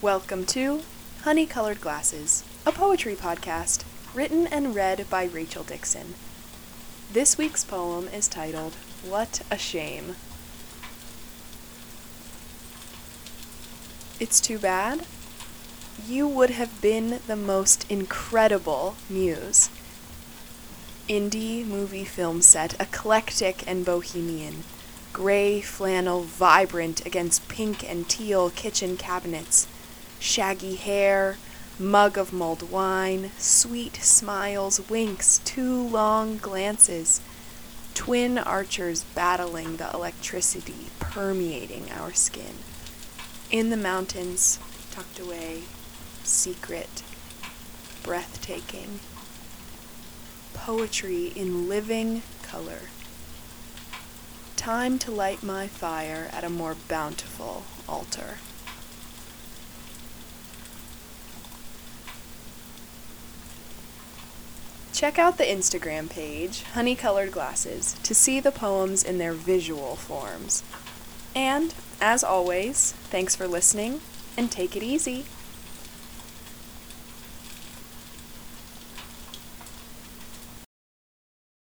Welcome to Honey Colored Glasses, a poetry podcast written and read by Rachel Dixon. This week's poem is titled What a Shame. It's too bad. You would have been the most incredible muse. Indie movie film set, eclectic and bohemian gray flannel vibrant against pink and teal kitchen cabinets, shaggy hair, mug of mulled wine, sweet smiles, winks, two long glances, twin archers battling the electricity permeating our skin. In the mountains, tucked away, secret, breathtaking. Poetry in living color time to light my fire at a more bountiful altar. Check out the Instagram page, Honey Colored Glasses, to see the poems in their visual forms. And, as always, thanks for listening and take it easy.